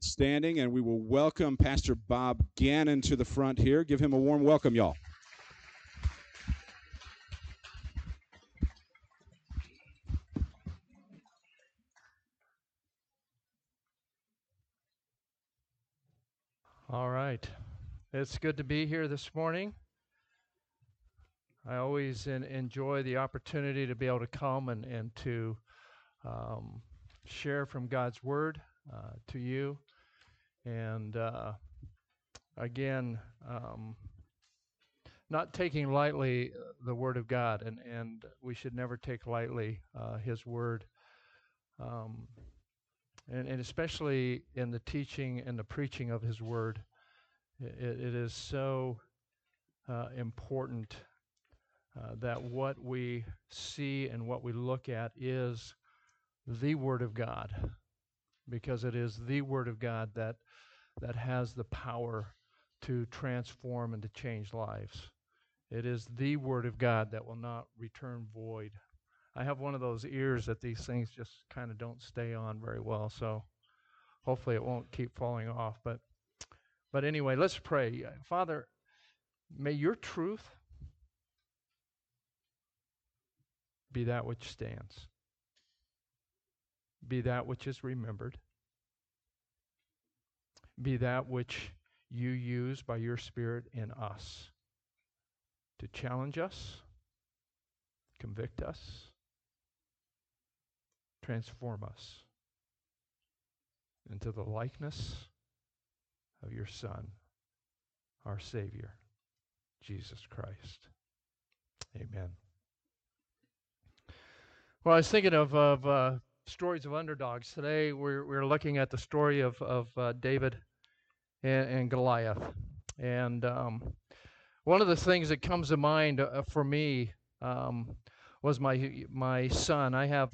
Standing, and we will welcome Pastor Bob Gannon to the front here. Give him a warm welcome, y'all. All right. It's good to be here this morning. I always enjoy the opportunity to be able to come and, and to um, share from God's Word uh, to you. And uh, again, um, not taking lightly the Word of God, and, and we should never take lightly uh, His Word. Um, and, and especially in the teaching and the preaching of His Word, it, it is so uh, important uh, that what we see and what we look at is the Word of God, because it is the Word of God that that has the power to transform and to change lives. It is the Word of God that will not return void. I have one of those ears that these things just kind of don't stay on very well, so hopefully it won't keep falling off. But but anyway, let's pray. Father, may your truth be that which stands be that which is remembered, be that which you use by your Spirit in us to challenge us, convict us, transform us into the likeness of your Son, our Savior, Jesus Christ. Amen. Well, I was thinking of, of uh, stories of underdogs. Today we're, we're looking at the story of, of uh, David and, and, Goliath. And um, one of the things that comes to mind uh, for me um, was my my son. I have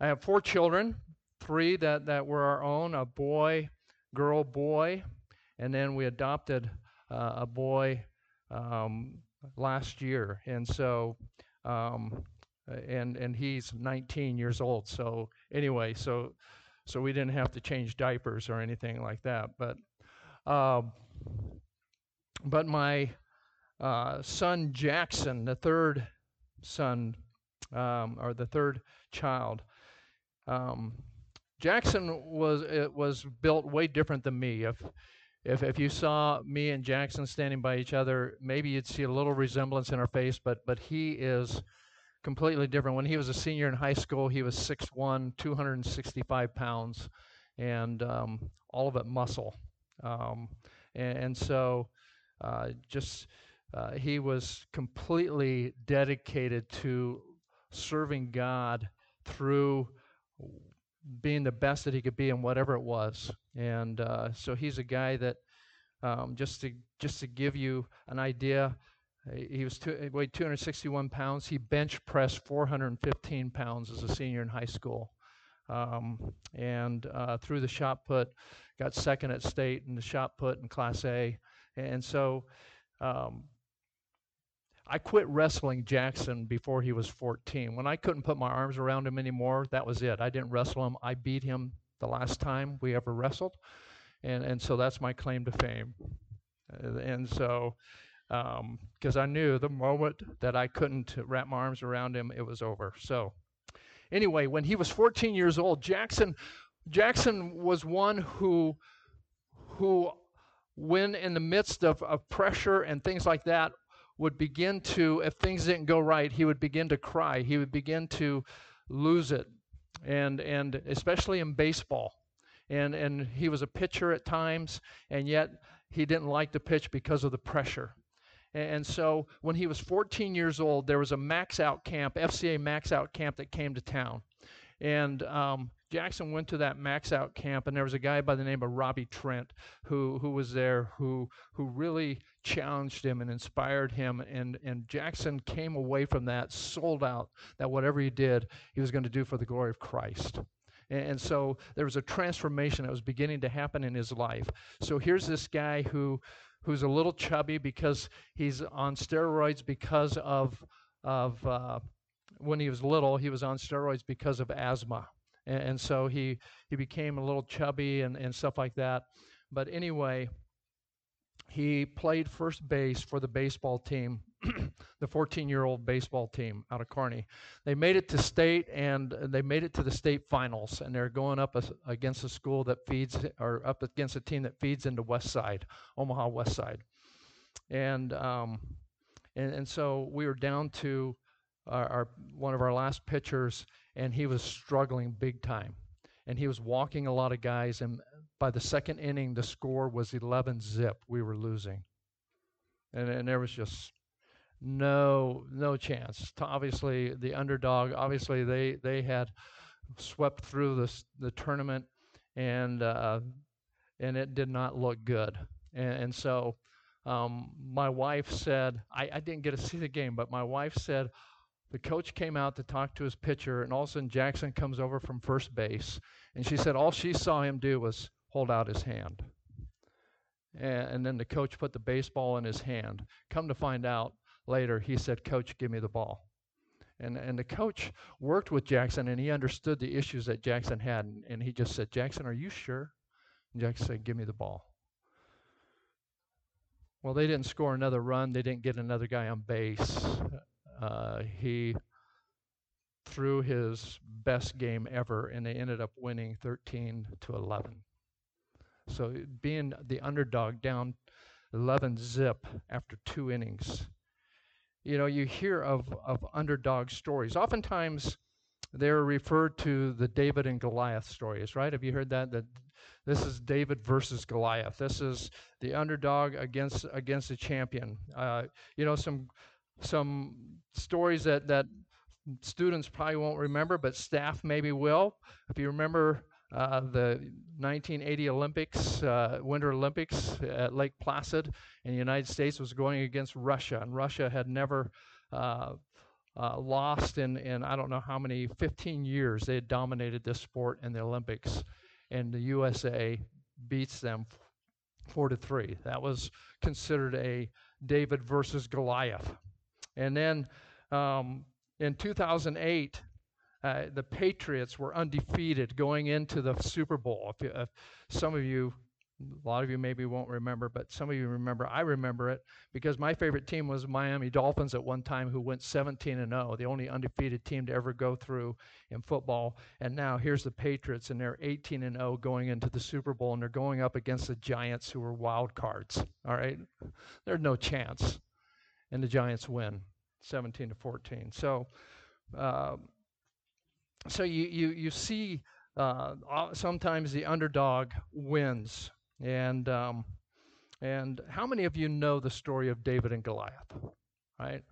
I have four children, three that, that were our own, a boy, girl, boy, and then we adopted uh, a boy um, last year. And so um, and and he's 19 years old. So anyway, so so we didn't have to change diapers or anything like that. But uh, but my uh, son Jackson, the third son um, or the third child, um, Jackson was it was built way different than me. If if if you saw me and Jackson standing by each other, maybe you'd see a little resemblance in our face, but but he is completely different. When he was a senior in high school, he was 6'1, 265 pounds, and um, all of it muscle. Um, and, and, so uh, just uh, he was completely dedicated to serving God through being the best that he could be in whatever it was. And uh, so he's a guy that um, just to just to give you an idea, he was two, he weighed 261 pounds. He bench pressed 415 pounds as a senior in high school. Um, and uh, through the shot put, got second at state in the shot put in Class A. And so um, I quit wrestling Jackson before he was 14. When I couldn't put my arms around him anymore, that was it. I didn't wrestle him. I beat him the last time we ever wrestled. And, and so that's my claim to fame. And so because um, I knew the moment that I couldn't wrap my arms around him, it was over. So, anyway, when he was 14 years old, Jackson Jackson was one who who when in the midst of, of pressure and things like that would begin to if things didn't go right he would begin to cry. He would begin to lose it. And and especially in baseball. And and he was a pitcher at times and yet he didn't like to pitch because of the pressure and so when he was 14 years old, there was a max out camp, FCA max out camp that came to town. And um, Jackson went to that max out camp, and there was a guy by the name of Robbie Trent who who was there who who really challenged him and inspired him. And and Jackson came away from that sold out that whatever he did, he was going to do for the glory of Christ. And, and so there was a transformation that was beginning to happen in his life. So here's this guy who who's a little chubby because he's on steroids because of of uh, when he was little he was on steroids because of asthma and, and so he he became a little chubby and, and stuff like that. But anyway, he played first base for the baseball team, the 14 year old baseball team out of Kearney. They made it to state and they made it to the state finals, and they're going up against a school that feeds, or up against a team that feeds into West Side, Omaha West Side. And, um, and, and so we were down to our, our one of our last pitchers, and he was struggling big time. And he was walking a lot of guys, and by the second inning, the score was 11 zip. We were losing. And, and there was just no no chance. Obviously, the underdog. Obviously, they they had swept through the the tournament, and uh, and it did not look good. And, and so, um, my wife said, I, I didn't get to see the game, but my wife said the coach came out to talk to his pitcher, and all of a sudden Jackson comes over from first base, and she said all she saw him do was hold out his hand. And, and then the coach put the baseball in his hand. Come to find out later, he said, Coach, give me the ball. And, and the coach worked with Jackson and he understood the issues that Jackson had. And, and he just said, Jackson, are you sure? And Jackson said, Give me the ball. Well, they didn't score another run. They didn't get another guy on base. Uh, he threw his best game ever, and they ended up winning 13 to 11. So being the underdog down 11 zip after two innings. You know, you hear of, of underdog stories. Oftentimes, they're referred to the David and Goliath stories, right? Have you heard that? That this is David versus Goliath. This is the underdog against against the champion. Uh, you know, some some stories that that students probably won't remember, but staff maybe will. If you remember uh, the 1980 Olympics, uh, Winter Olympics at Lake Placid in the United States was going against Russia, and Russia had never uh, uh lost in, in I don't know how many 15 years. They had dominated this sport in the Olympics, and the USA beats them four to three. That was considered a David versus Goliath. And then um, in 2008, uh, the Patriots were undefeated going into the Super Bowl. If, if some of you, a lot of you maybe won't remember, but some of you remember. I remember it because my favorite team was Miami Dolphins at one time, who went 17 and 0, the only undefeated team to ever go through in football. And now here's the Patriots, and they're 18 and 0 going into the Super Bowl, and they're going up against the Giants, who were wild cards. All right, there's no chance, and the Giants win 17 to 14. So. Uh, so you you you see uh, sometimes the underdog wins, and um, and how many of you know the story of David and Goliath? Right,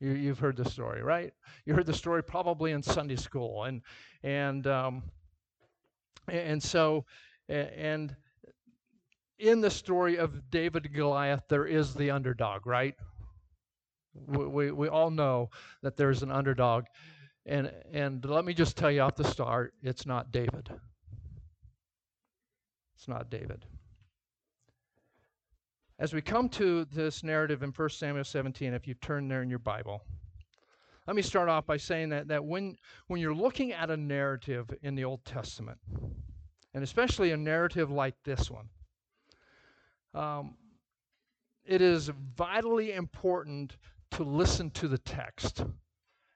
you you've heard the story, right? You heard the story probably in Sunday school, and and um, and so and in the story of David and Goliath, there is the underdog, right? We, we, we all know that there's an underdog. And, and let me just tell you off the start it's not David. It's not David. As we come to this narrative in 1 Samuel 17, if you turn there in your Bible, let me start off by saying that, that when, when you're looking at a narrative in the Old Testament, and especially a narrative like this one, um, it is vitally important to listen to the text.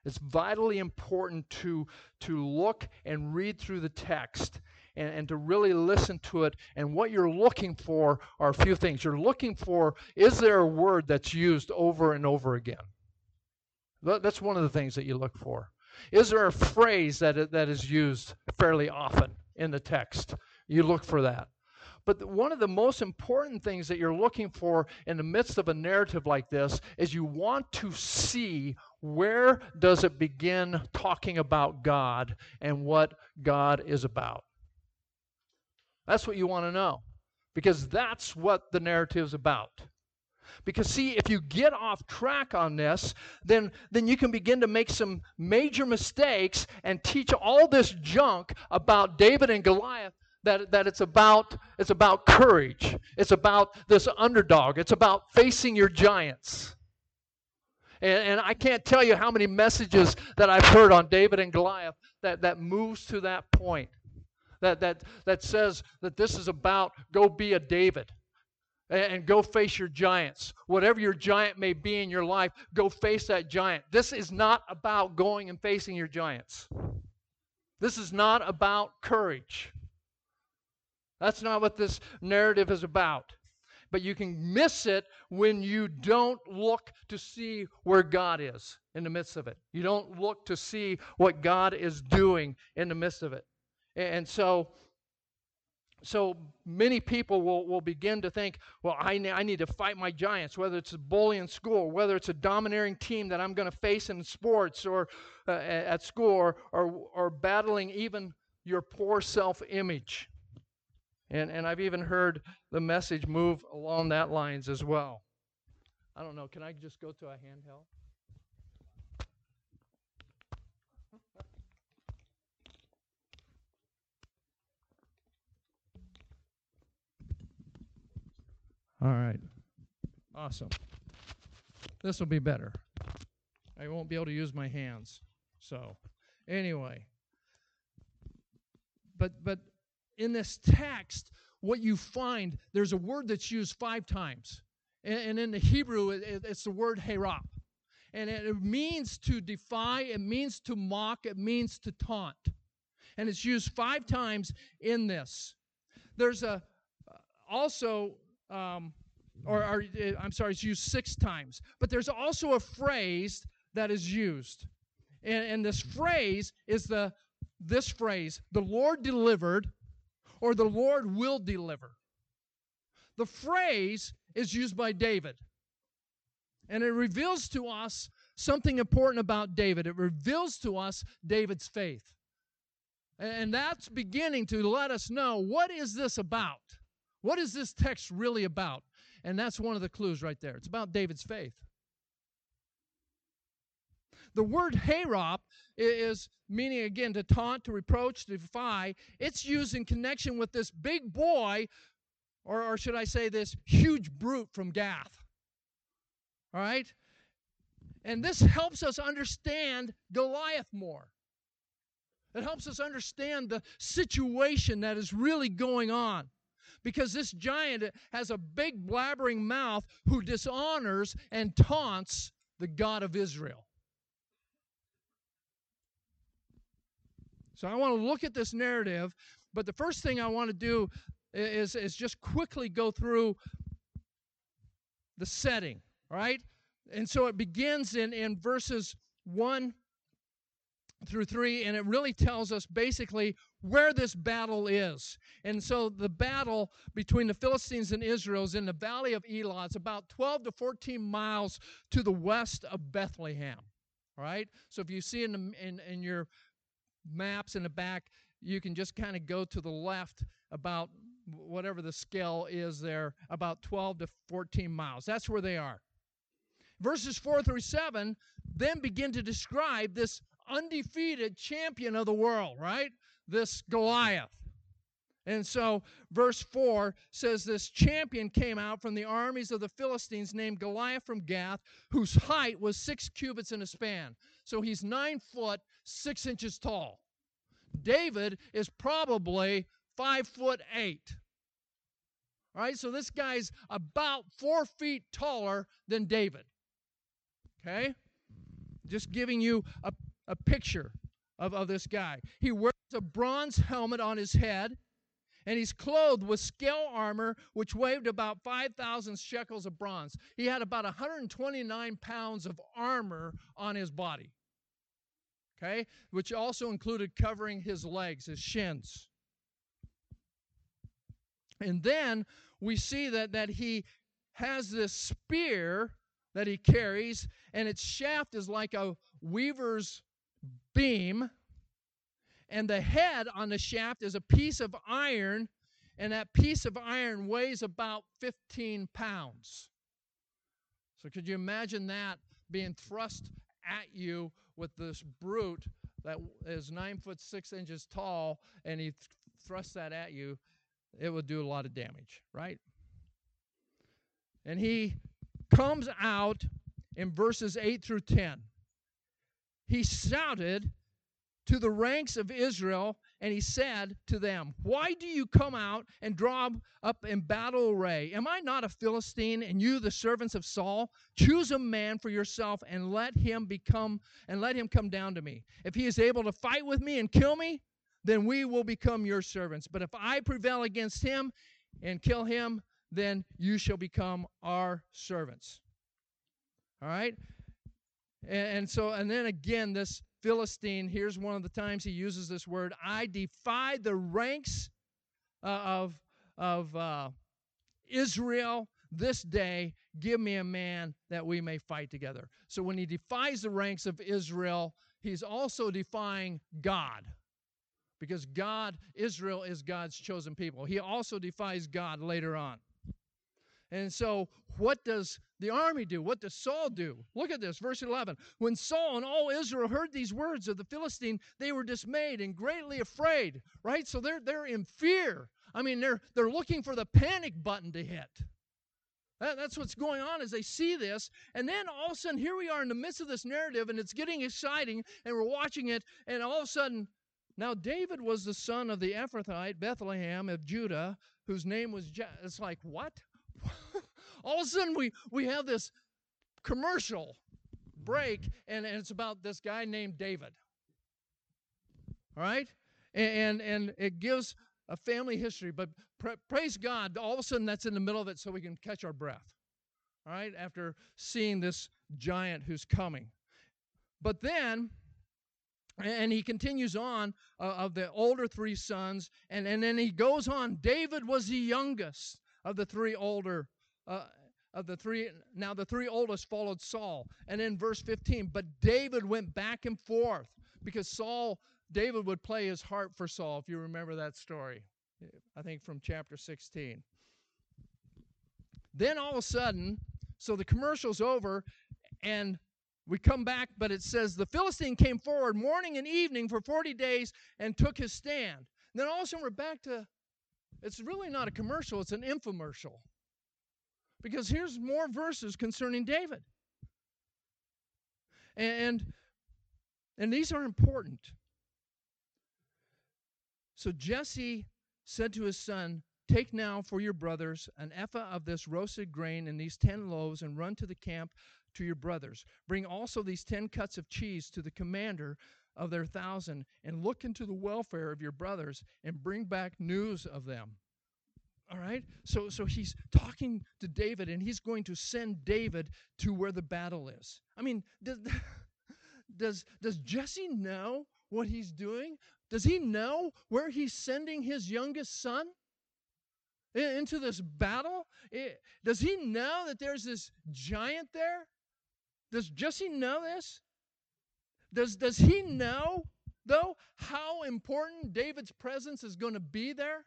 It's vitally important to, to look and read through the text and, and to really listen to it. And what you're looking for are a few things. You're looking for is there a word that's used over and over again? That's one of the things that you look for. Is there a phrase that, that is used fairly often in the text? You look for that. But one of the most important things that you're looking for in the midst of a narrative like this is you want to see where does it begin talking about God and what God is about? That's what you want to know. Because that's what the narrative is about. Because see, if you get off track on this, then, then you can begin to make some major mistakes and teach all this junk about David and Goliath that, that it's about it's about courage. It's about this underdog. It's about facing your giants. And, and I can't tell you how many messages that I've heard on David and Goliath that, that moves to that point. That, that, that says that this is about go be a David and go face your giants. Whatever your giant may be in your life, go face that giant. This is not about going and facing your giants. This is not about courage. That's not what this narrative is about. But you can miss it when you don't look to see where God is in the midst of it. You don't look to see what God is doing in the midst of it. And so so many people will, will begin to think, well, I, I need to fight my giants, whether it's a bully in school, whether it's a domineering team that I'm going to face in sports or uh, at school, or, or, or battling even your poor self image. And, and I've even heard the message move along that lines as well. I don't know. Can I just go to a handheld? All right. Awesome. This will be better. I won't be able to use my hands. So, anyway. But but in this text, what you find, there's a word that's used five times. And, and in the Hebrew, it, it's the word herop. And it, it means to defy, it means to mock, it means to taunt. And it's used five times in this. There's a also, um, or, or uh, I'm sorry, it's used six times. But there's also a phrase that is used. And, and this phrase is the this phrase, the Lord delivered or the Lord will deliver. The phrase is used by David. And it reveals to us something important about David. It reveals to us David's faith. And that's beginning to let us know what is this about? What is this text really about? And that's one of the clues right there. It's about David's faith. The word herop is meaning again to taunt, to reproach, to defy. It's used in connection with this big boy, or, or should I say, this huge brute from Gath. All right? And this helps us understand Goliath more. It helps us understand the situation that is really going on. Because this giant has a big blabbering mouth who dishonors and taunts the God of Israel. So I want to look at this narrative, but the first thing I want to do is, is just quickly go through the setting, right? And so it begins in, in verses 1 through 3, and it really tells us basically where this battle is. And so the battle between the Philistines and Israel is in the valley of Elah. It's about 12 to 14 miles to the west of Bethlehem. Right? So if you see in, the, in, in your maps in the back, you can just kind of go to the left about whatever the scale is there, about 12 to 14 miles. That's where they are. Verses 4 through 7 then begin to describe this undefeated champion of the world, right? This Goliath. And so, verse 4 says this champion came out from the armies of the Philistines named Goliath from Gath, whose height was six cubits in a span. So he's nine foot, six inches tall. David is probably five foot eight. All right, so this guy's about four feet taller than David. Okay? Just giving you a, a picture of, of this guy. He wears a bronze helmet on his head and he's clothed with scale armor, which weighed about 5,000 shekels of bronze. He had about 129 pounds of armor on his body, okay, which also included covering his legs, his shins. And then we see that, that he has this spear that he carries, and its shaft is like a weaver's beam and the head on the shaft is a piece of iron, and that piece of iron weighs about 15 pounds. So, could you imagine that being thrust at you with this brute that is nine foot six inches tall, and he thrusts that at you? It would do a lot of damage, right? And he comes out in verses 8 through 10. He shouted to the ranks of Israel, and he said to them, Why do you come out and draw up in battle array? Am I not a Philistine, and you the servants of Saul? Choose a man for yourself and let him become and let him come down to me. If he is able to fight with me and kill me, then we will become your servants. But if I prevail against him and kill him, then you shall become our servants. All right? And, so, and then again, this Philistine, here's one of the times he uses this word I defy the ranks uh, of, of uh, Israel this day. Give me a man that we may fight together. So when he defies the ranks of Israel, he's also defying God because God, Israel is God's chosen people. He also defies God later on. And so, what does the army do? What does Saul do? Look at this, verse 11. When Saul and all Israel heard these words of the Philistine, they were dismayed and greatly afraid, right? So they're, they're in fear. I mean, they're, they're looking for the panic button to hit. That, that's what's going on as they see this. And then all of a sudden, here we are in the midst of this narrative, and it's getting exciting, and we're watching it, and all of a sudden, now David was the son of the Ephrathite, Bethlehem of Judah, whose name was, Je- it's like, what? All of a sudden we, we have this commercial break, and, and it's about this guy named David. All right? And, and, and it gives a family history, but pra- praise God, all of a sudden that's in the middle of it so we can catch our breath. All right? After seeing this giant who's coming. But then, and he continues on uh, of the older three sons, and, and then he goes on. David was the youngest of the three older uh, of the three now the three oldest followed saul. And in verse 15 but david went back and forth because saul david would play his harp for saul if you remember that story i think from chapter 16 then all of a sudden so the commercial's over and we come back but it says the philistine came forward morning and evening for 40 days and took his stand. And then all of a sudden we're back to it's really not a commercial it's an infomercial because here's more verses concerning David. And and these are important. So Jesse said to his son, Take now for your brothers an ephah of this roasted grain and these ten loaves, and run to the camp to your brothers. Bring also these ten cuts of cheese to the commander of their thousand, and look into the welfare of your brothers, and bring back news of them. All right? So so he's talking to David and he's going to send David to where the battle is. I mean, does does does Jesse know what he's doing? Does he know where he's sending his youngest son? into this battle? Does he know that there's this giant there? Does Jesse know this? Does, does he know, though, how important David's presence is going to be there?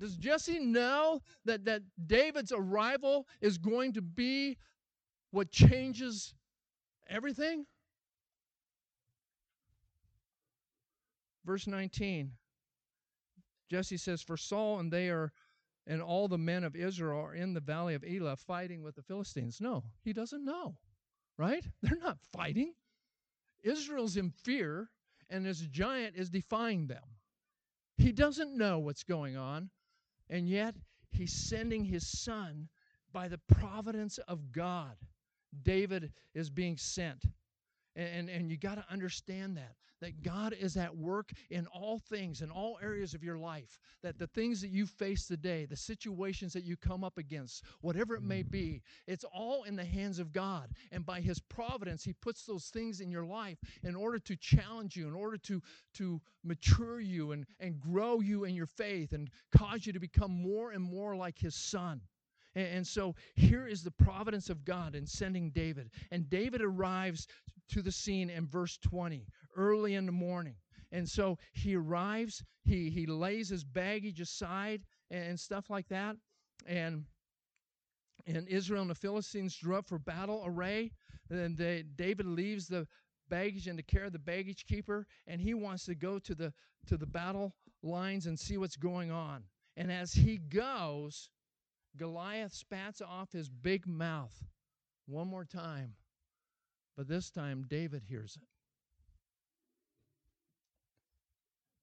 Does Jesse know that, that David's arrival is going to be what changes everything? Verse 19. Jesse says, For Saul and they are and all the men of Israel are in the valley of Elah fighting with the Philistines. No, he doesn't know, right? They're not fighting. Israel's in fear, and this giant is defying them. He doesn't know what's going on. And yet, he's sending his son by the providence of God. David is being sent. And, and, you got to understand that that God is at work in all things, in all areas of your life. That the things that you face today, the situations that you come up against, whatever it may be, it's all in the hands of God. And by His providence, He puts those things in your life in order to challenge you, in order to, to mature you and, and grow you in your faith and cause you to become more and more like His Son. And, so here is the providence of God in sending David. And David arrives to the scene in verse 20 early in the morning. And so he arrives, he, he lays his baggage aside and, stuff like that. And and Israel and the Philistines drew up for battle array. And they, David leaves the baggage in the care of the baggage keeper, and he wants to go to the to the battle lines and see what's going on. And as he goes, Goliath spats off his big mouth one more time. But this time, David hears it.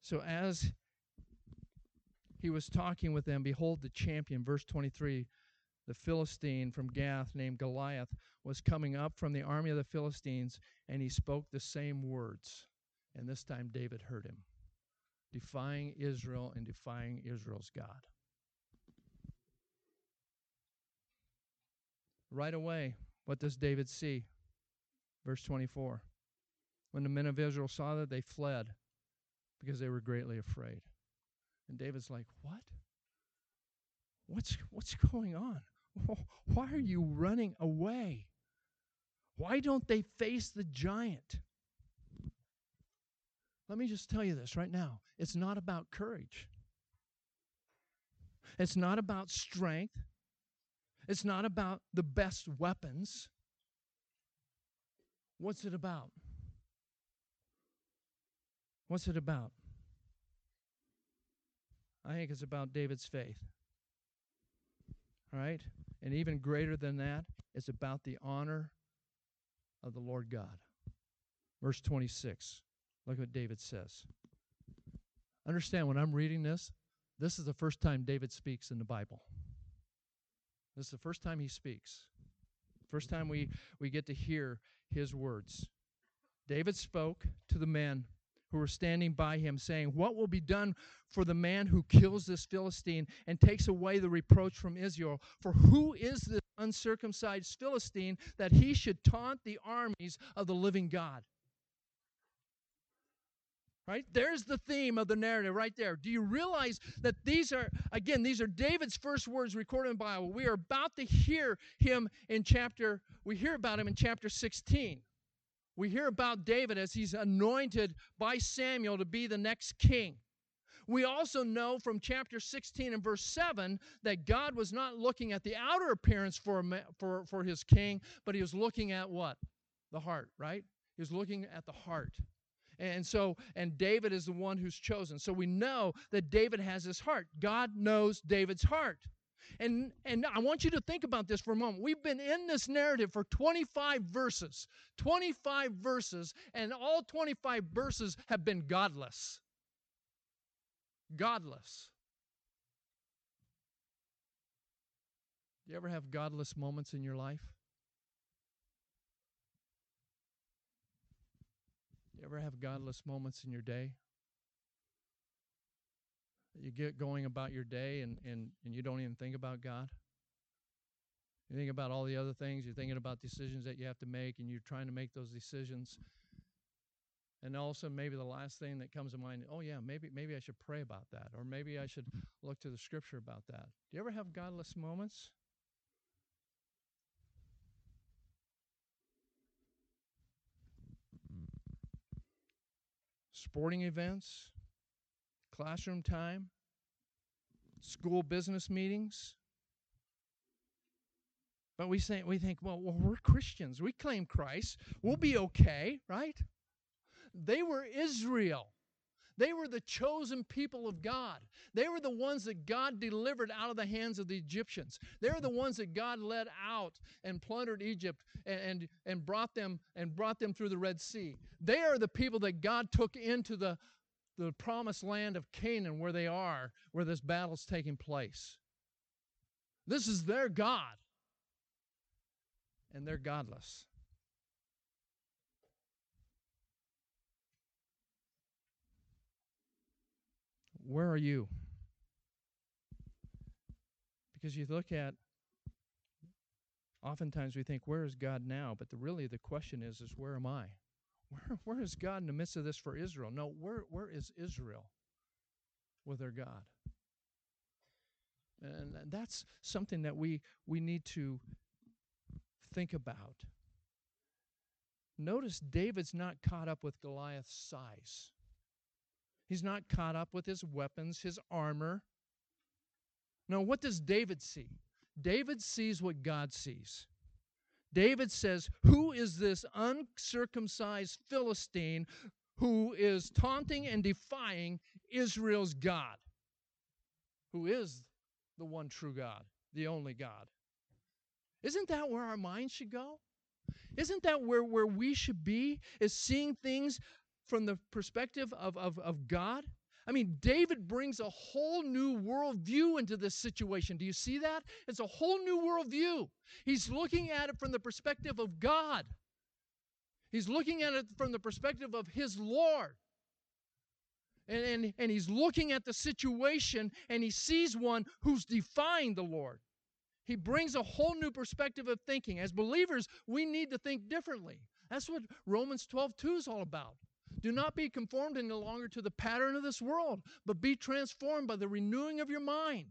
So as he was talking with them, behold, the champion, verse 23, the Philistine from Gath named Goliath, was coming up from the army of the Philistines, and he spoke the same words. And this time David heard him, defying Israel and defying Israel's God. Right away, what does David see? Verse 24. When the men of Israel saw that, they fled because they were greatly afraid. And David's like, What? What's, what's going on? Why are you running away? Why don't they face the giant? Let me just tell you this right now it's not about courage, it's not about strength, it's not about the best weapons. What's it about? What's it about? I think it's about David's faith. All right? And even greater than that, it's about the honor of the Lord God. Verse 26. Look what David says. Understand when I'm reading this, this is the first time David speaks in the Bible. This is the first time he speaks. First time we, we get to hear his words. David spoke to the men who were standing by him, saying, What will be done for the man who kills this Philistine and takes away the reproach from Israel? For who is this uncircumcised Philistine that he should taunt the armies of the living God? Right? There's the theme of the narrative right there. Do you realize that these are, again, these are David's first words recorded in the Bible? We are about to hear him in chapter, we hear about him in chapter 16 we hear about David as he's anointed by Samuel to be the next king. We also know from chapter 16 and verse 7 that God was not looking at the outer appearance for, for, for his king, but he was looking at what? The heart, right? He was looking at the heart. And so, and David is the one who's chosen. So we know that David has his heart. God knows David's heart. And, and I want you to think about this for a moment. We've been in this narrative for 25 verses, 25 verses, and all 25 verses have been godless. Godless. You ever have godless moments in your life? You ever have godless moments in your day? you get going about your day and, and, and you don't even think about God? You think about all the other things, you're thinking about decisions that you have to make, and you're trying to make those decisions. And also maybe the last thing that comes to mind, oh yeah, maybe maybe I should pray about that, or maybe I should look to the scripture about that. Do you ever have godless moments? Sporting events, classroom time, school business meetings. But we say we think, well, well, we're Christians. We claim Christ. We'll be okay, right? They were Israel. They were the chosen people of God. They were the ones that God delivered out of the hands of the Egyptians. They're the ones that God led out and plundered Egypt and, and, and brought them and brought them through the Red Sea. They are the people that God took into the the promised land of Canaan where they are, where this battle's taking place. This is their God. And they're godless. Where are you? Because you look at oftentimes we think where is God now but the really the question is is where am I where, where is God in the midst of this for Israel? No, where, where is Israel with their God? And that's something that we, we need to think about. Notice David's not caught up with Goliath's size. He's not caught up with his weapons, his armor. No, what does David see? David sees what God sees. David says, Who is this uncircumcised Philistine who is taunting and defying Israel's God? Who is the one true God, the only God? Isn't that where our minds should go? Isn't that where, where we should be? Is seeing things from the perspective of, of, of God? I mean, David brings a whole new worldview into this situation. Do you see that? It's a whole new worldview. He's looking at it from the perspective of God, he's looking at it from the perspective of his Lord. And, and, and he's looking at the situation and he sees one who's defying the Lord. He brings a whole new perspective of thinking. As believers, we need to think differently. That's what Romans 12 2 is all about. Do not be conformed any longer to the pattern of this world, but be transformed by the renewing of your mind.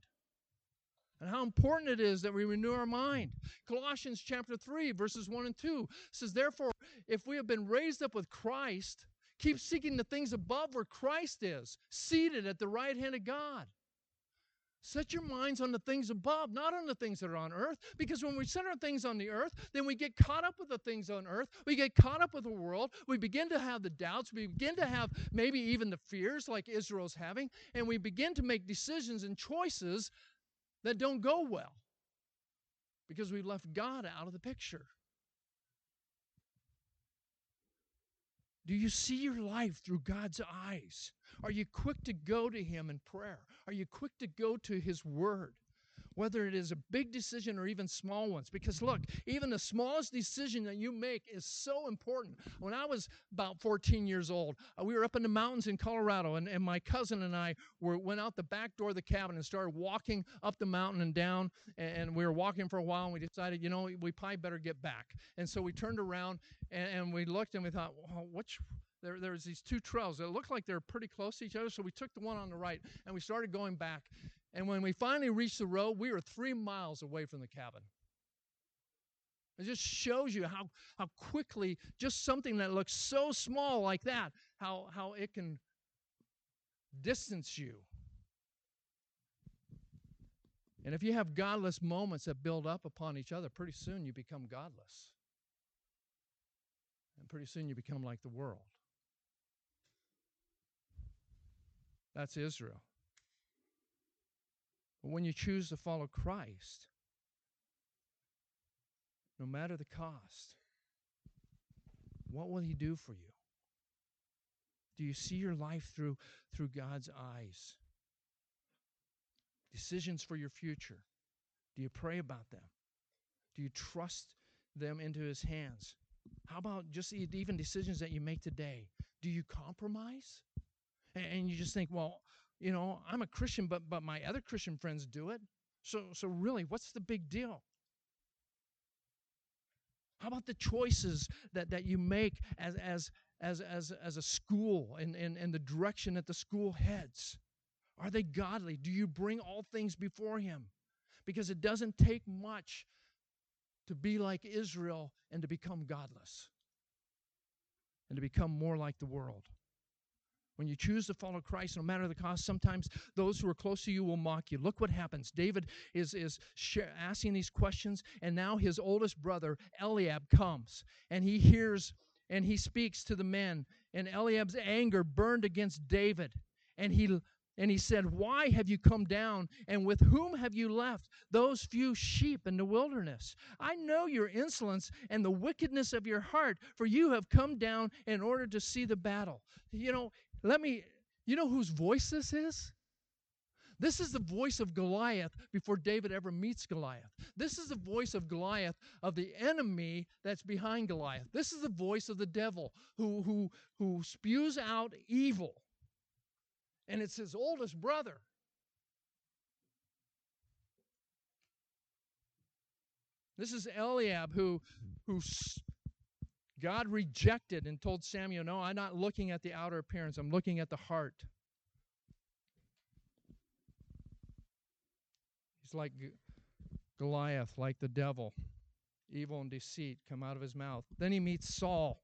And how important it is that we renew our mind. Colossians chapter 3, verses 1 and 2 says, Therefore, if we have been raised up with Christ, keep seeking the things above where Christ is, seated at the right hand of God. Set your minds on the things above, not on the things that are on earth. Because when we set our things on the earth, then we get caught up with the things on earth. We get caught up with the world. We begin to have the doubts. We begin to have maybe even the fears like Israel's having. And we begin to make decisions and choices that don't go well because we left God out of the picture. Do you see your life through God's eyes? Are you quick to go to Him in prayer? Are you quick to go to His Word? Whether it is a big decision or even small ones. Because look, even the smallest decision that you make is so important. When I was about 14 years old, uh, we were up in the mountains in Colorado, and, and my cousin and I were, went out the back door of the cabin and started walking up the mountain and down. And, and we were walking for a while, and we decided, you know, we probably better get back. And so we turned around and, and we looked and we thought, well, which there, there was these two trails that looked like they were pretty close to each other. So we took the one on the right and we started going back. And when we finally reached the road, we were three miles away from the cabin. It just shows you how, how quickly just something that looks so small like that, how, how it can distance you. And if you have godless moments that build up upon each other, pretty soon you become godless. And pretty soon you become like the world. That's Israel. But when you choose to follow Christ, no matter the cost, what will He do for you? Do you see your life through, through God's eyes? Decisions for your future. Do you pray about them? Do you trust them into His hands? How about just even decisions that you make today? Do you compromise? and you just think, well, you know, I'm a Christian, but but my other Christian friends do it. So so really, what's the big deal? How about the choices that, that you make as as as as as a school and, and, and the direction that the school heads? Are they godly? Do you bring all things before him? Because it doesn't take much to be like Israel and to become godless and to become more like the world. When you choose to follow Christ, no matter the cost, sometimes those who are close to you will mock you. Look what happens. David is, is asking these questions, and now his oldest brother, Eliab, comes and he hears and he speaks to the men. And Eliab's anger burned against David. And he and he said, Why have you come down? And with whom have you left those few sheep in the wilderness? I know your insolence and the wickedness of your heart, for you have come down in order to see the battle. You know, let me, you know whose voice this is? This is the voice of Goliath before David ever meets Goliath. This is the voice of Goliath, of the enemy that's behind Goliath. This is the voice of the devil who, who, who spews out evil. And it's his oldest brother. This is Eliab who, who God rejected and told Samuel, No, I'm not looking at the outer appearance, I'm looking at the heart. He's like Goliath, like the devil. Evil and deceit come out of his mouth. Then he meets Saul,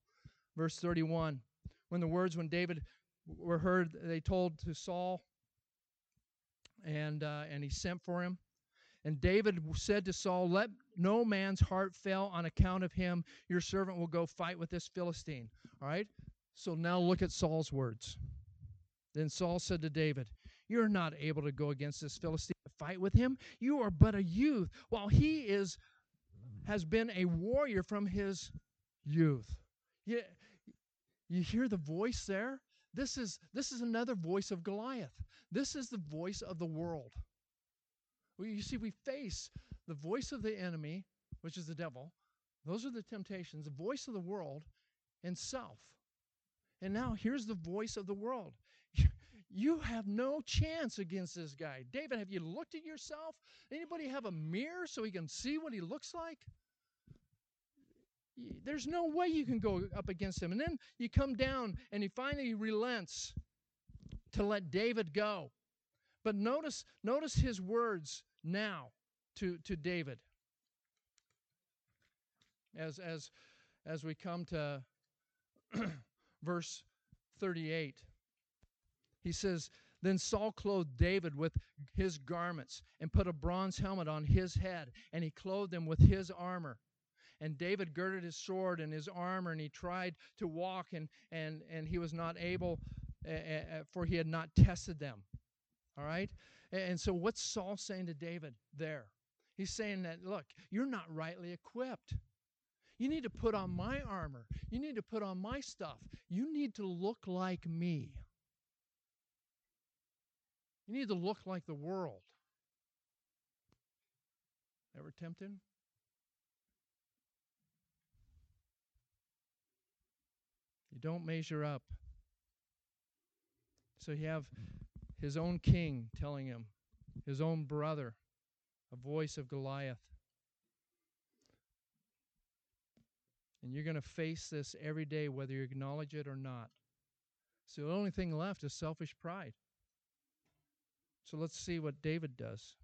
verse 31. When the words, when David were heard, they told to Saul, and, uh, and he sent for him. And David said to Saul, Let no man's heart fail on account of him. Your servant will go fight with this Philistine. All right? So now look at Saul's words. Then Saul said to David, You're not able to go against this Philistine to fight with him. You are but a youth, while he is has been a warrior from his youth. You, you hear the voice there? This is, this is another voice of Goliath. This is the voice of the world. Well, you see, we face the voice of the enemy, which is the devil. Those are the temptations, the voice of the world, and self. And now here's the voice of the world. You have no chance against this guy. David, have you looked at yourself? Anybody have a mirror so he can see what he looks like? There's no way you can go up against him. And then you come down and he finally relents to let David go. But notice, notice his words now to, to David. As, as, as we come to verse 38. He says, Then Saul clothed David with his garments and put a bronze helmet on his head, and he clothed him with his armor. And David girded his sword and his armor, and he tried to walk, and, and, and he was not able, uh, for he had not tested them. All right? And so, what's Saul saying to David there? He's saying that, look, you're not rightly equipped. You need to put on my armor. You need to put on my stuff. You need to look like me. You need to look like the world. Ever tempted? You don't measure up. So you have his own king telling him, his own brother, a voice of Goliath. And you're going to face this every day, whether you acknowledge it or not. So the only thing left is selfish pride. So let's see what David does.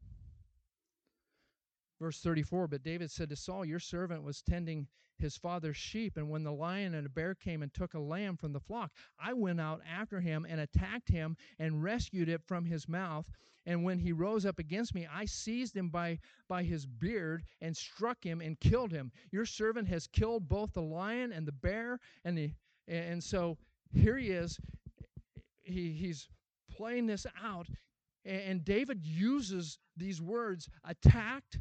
Verse 34 But David said to Saul, Your servant was tending his father's sheep, and when the lion and a bear came and took a lamb from the flock, I went out after him and attacked him and rescued it from his mouth. And when he rose up against me, I seized him by, by his beard and struck him and killed him. Your servant has killed both the lion and the bear. And, the, and so here he is. He, he's playing this out. And David uses these words attacked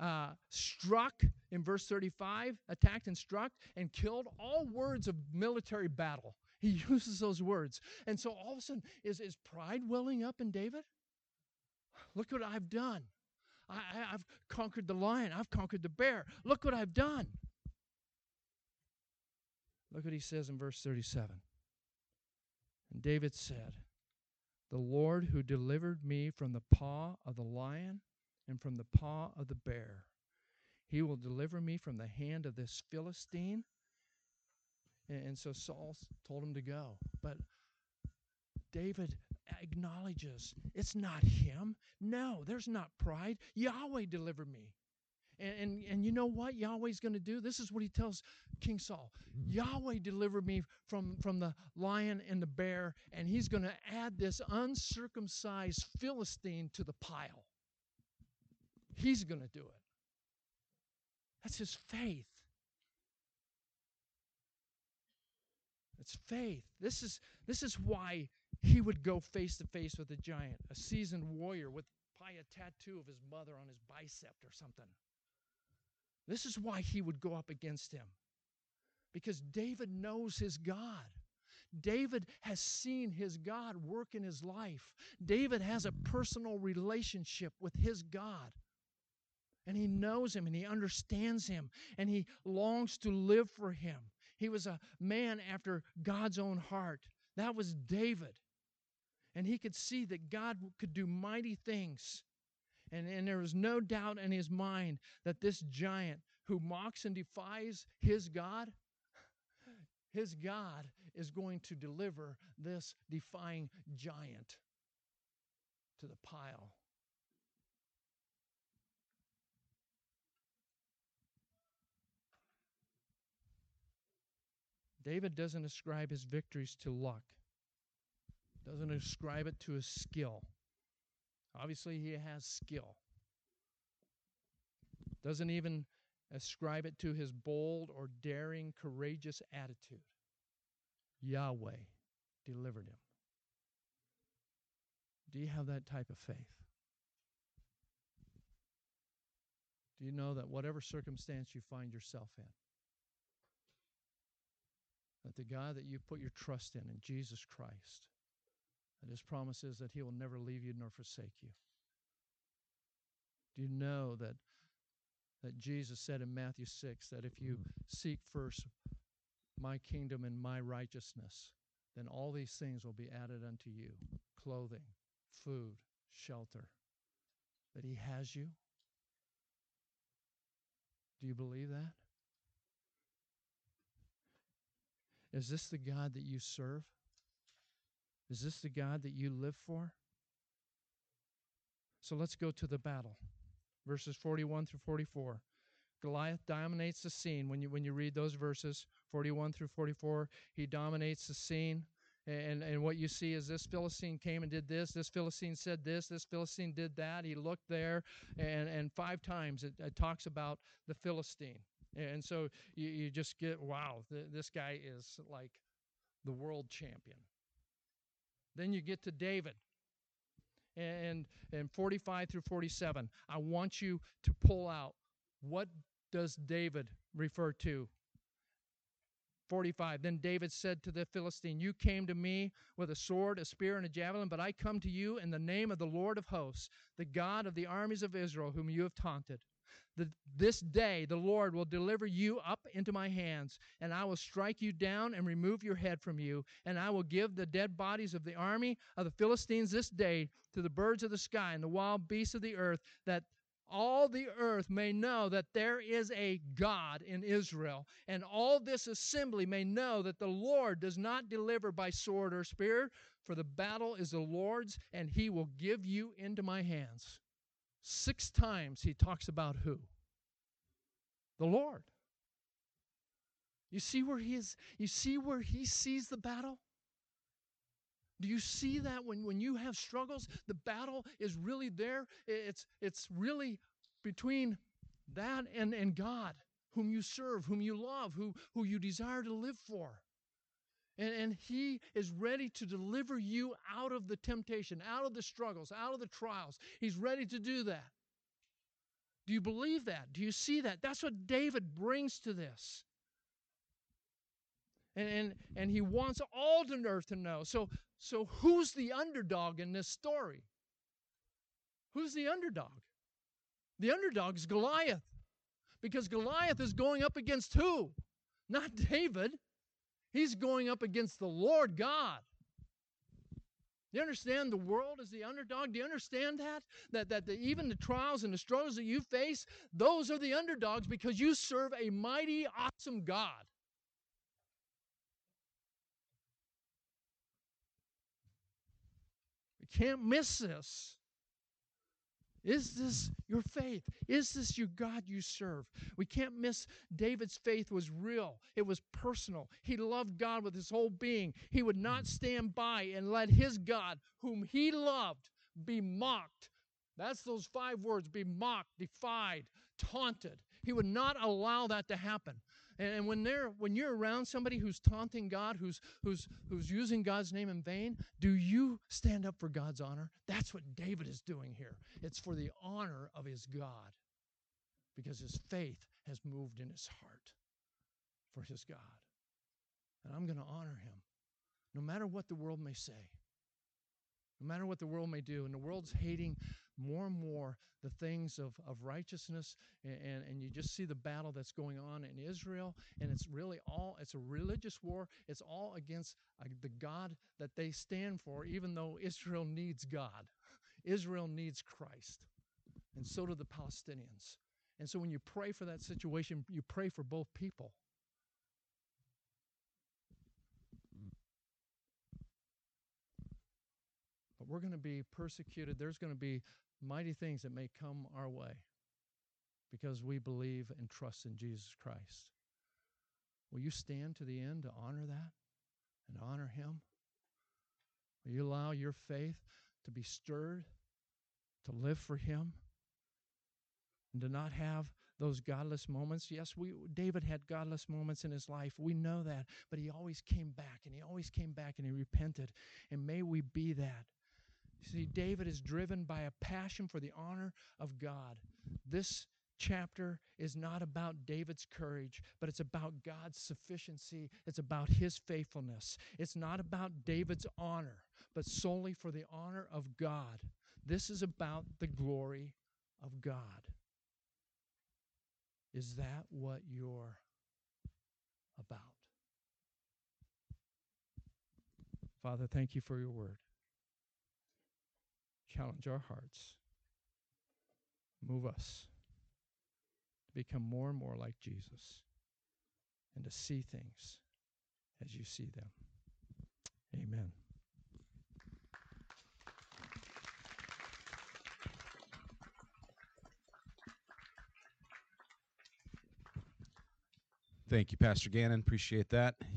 uh, struck in verse 35, attacked and struck and killed, all words of military battle. He uses those words. And so all of a sudden, is, is pride welling up in David? Look what I've done. I, have conquered the lion, I've conquered the bear. Look what I've done. Look what he says in verse 37. And David said, The Lord who delivered me from the paw of the lion and from the paw of the bear. He will deliver me from the hand of this Philistine. And so Saul told him to go. But David acknowledges it's not him. No, there's not pride. Yahweh delivered me. And, and, and you know what Yahweh's going to do? This is what he tells King Saul mm-hmm. Yahweh delivered me from, from the lion and the bear, and he's going to add this uncircumcised Philistine to the pile. He's going to do it. That's his faith. It's faith. This is, this is why he would go face to face with a giant, a seasoned warrior with probably a tattoo of his mother on his bicep or something. This is why he would go up against him. Because David knows his God. David has seen his God work in his life. David has a personal relationship with his God and he knows him and he understands him and he longs to live for him. He was a man after God's own heart. That was David. And he could see that God could do mighty things. And, and there was no doubt in his mind that this giant who mocks and defies his God, his God is going to deliver this defying giant to the pile David doesn't ascribe his victories to luck, doesn't ascribe it to his skill. Obviously, he has skill. Doesn't even ascribe it to his bold or daring, courageous attitude. Yahweh delivered him. Do you have that type of faith? Do you know that whatever circumstance you find yourself in, that the God that you put your trust in, in Jesus Christ, that his promise is that he will never leave you nor forsake you? Do you know that that Jesus said in Matthew 6 that if you mm-hmm. seek first my kingdom and my righteousness, then all these things will be added unto you clothing, food, shelter. That He has you? Do you believe that? Is this the God that you serve? Is this the God that you live for? So let's go to the battle verses 41 through 44. Goliath dominates the scene when you when you read those verses 41 through 44 he dominates the scene and and what you see is this Philistine came and did this this Philistine said this this Philistine did that he looked there and and five times it, it talks about the Philistine and so you, you just get wow th- this guy is like the world champion then you get to David and, and 45 through 47. I want you to pull out what does David refer to? 45. Then David said to the Philistine, You came to me with a sword, a spear, and a javelin, but I come to you in the name of the Lord of hosts, the God of the armies of Israel, whom you have taunted. The, this day the Lord will deliver you up into my hands, and I will strike you down and remove your head from you, and I will give the dead bodies of the army of the Philistines this day to the birds of the sky and the wild beasts of the earth, that all the earth may know that there is a God in Israel, and all this assembly may know that the Lord does not deliver by sword or spear, for the battle is the Lord's, and he will give you into my hands. Six times he talks about who? The Lord. You see where he is, you see where he sees the battle? Do you see that when, when you have struggles, the battle is really there? It's it's really between that and, and God, whom you serve, whom you love, who, who you desire to live for. And, and He is ready to deliver you out of the temptation, out of the struggles, out of the trials. He's ready to do that. Do you believe that? Do you see that? That's what David brings to this. And, and, and he wants all the earth to know. So, so who's the underdog in this story? Who's the underdog? The underdog is Goliath. Because Goliath is going up against who? Not David. He's going up against the Lord God. Do you understand the world is the underdog? Do you understand that? That, that the, even the trials and the struggles that you face, those are the underdogs because you serve a mighty, awesome God. We can't miss this. Is this your faith? Is this your God you serve? We can't miss David's faith was real. It was personal. He loved God with his whole being. He would not stand by and let his God, whom he loved, be mocked that's those five words be mocked, defied, taunted. He would not allow that to happen. And when they're when you're around somebody who's taunting God, who's who's who's using God's name in vain, do you stand up for God's honor? That's what David is doing here. It's for the honor of his God. Because his faith has moved in his heart for his God. And I'm going to honor him no matter what the world may say no matter what the world may do. And the world's hating more and more the things of, of righteousness. And, and, and, you just see the battle that's going on in Israel. And it's really all, it's a religious war. It's all against uh, the God that they stand for, even though Israel needs God. Israel needs Christ. And so do the Palestinians. And so when you pray for that situation, you pray for both people. We're going to be persecuted. There's going to be mighty things that may come our way because we believe and trust in Jesus Christ. Will you stand to the end to honor that and honor Him? Will you allow your faith to be stirred, to live for Him? and to not have those godless moments. Yes, we David had godless moments in his life. We know that, but he always came back and he always came back and he repented. And may we be that. See, David is driven by a passion for the honor of God. This chapter is not about David's courage, but it's about God's sufficiency. It's about his faithfulness. It's not about David's honor, but solely for the honor of God. This is about the glory of God. Is that what you're about? Father, thank you for your word. Challenge our hearts. Move us to become more and more like Jesus and to see things as you see them. Amen. Thank you, Pastor Gannon. Appreciate that.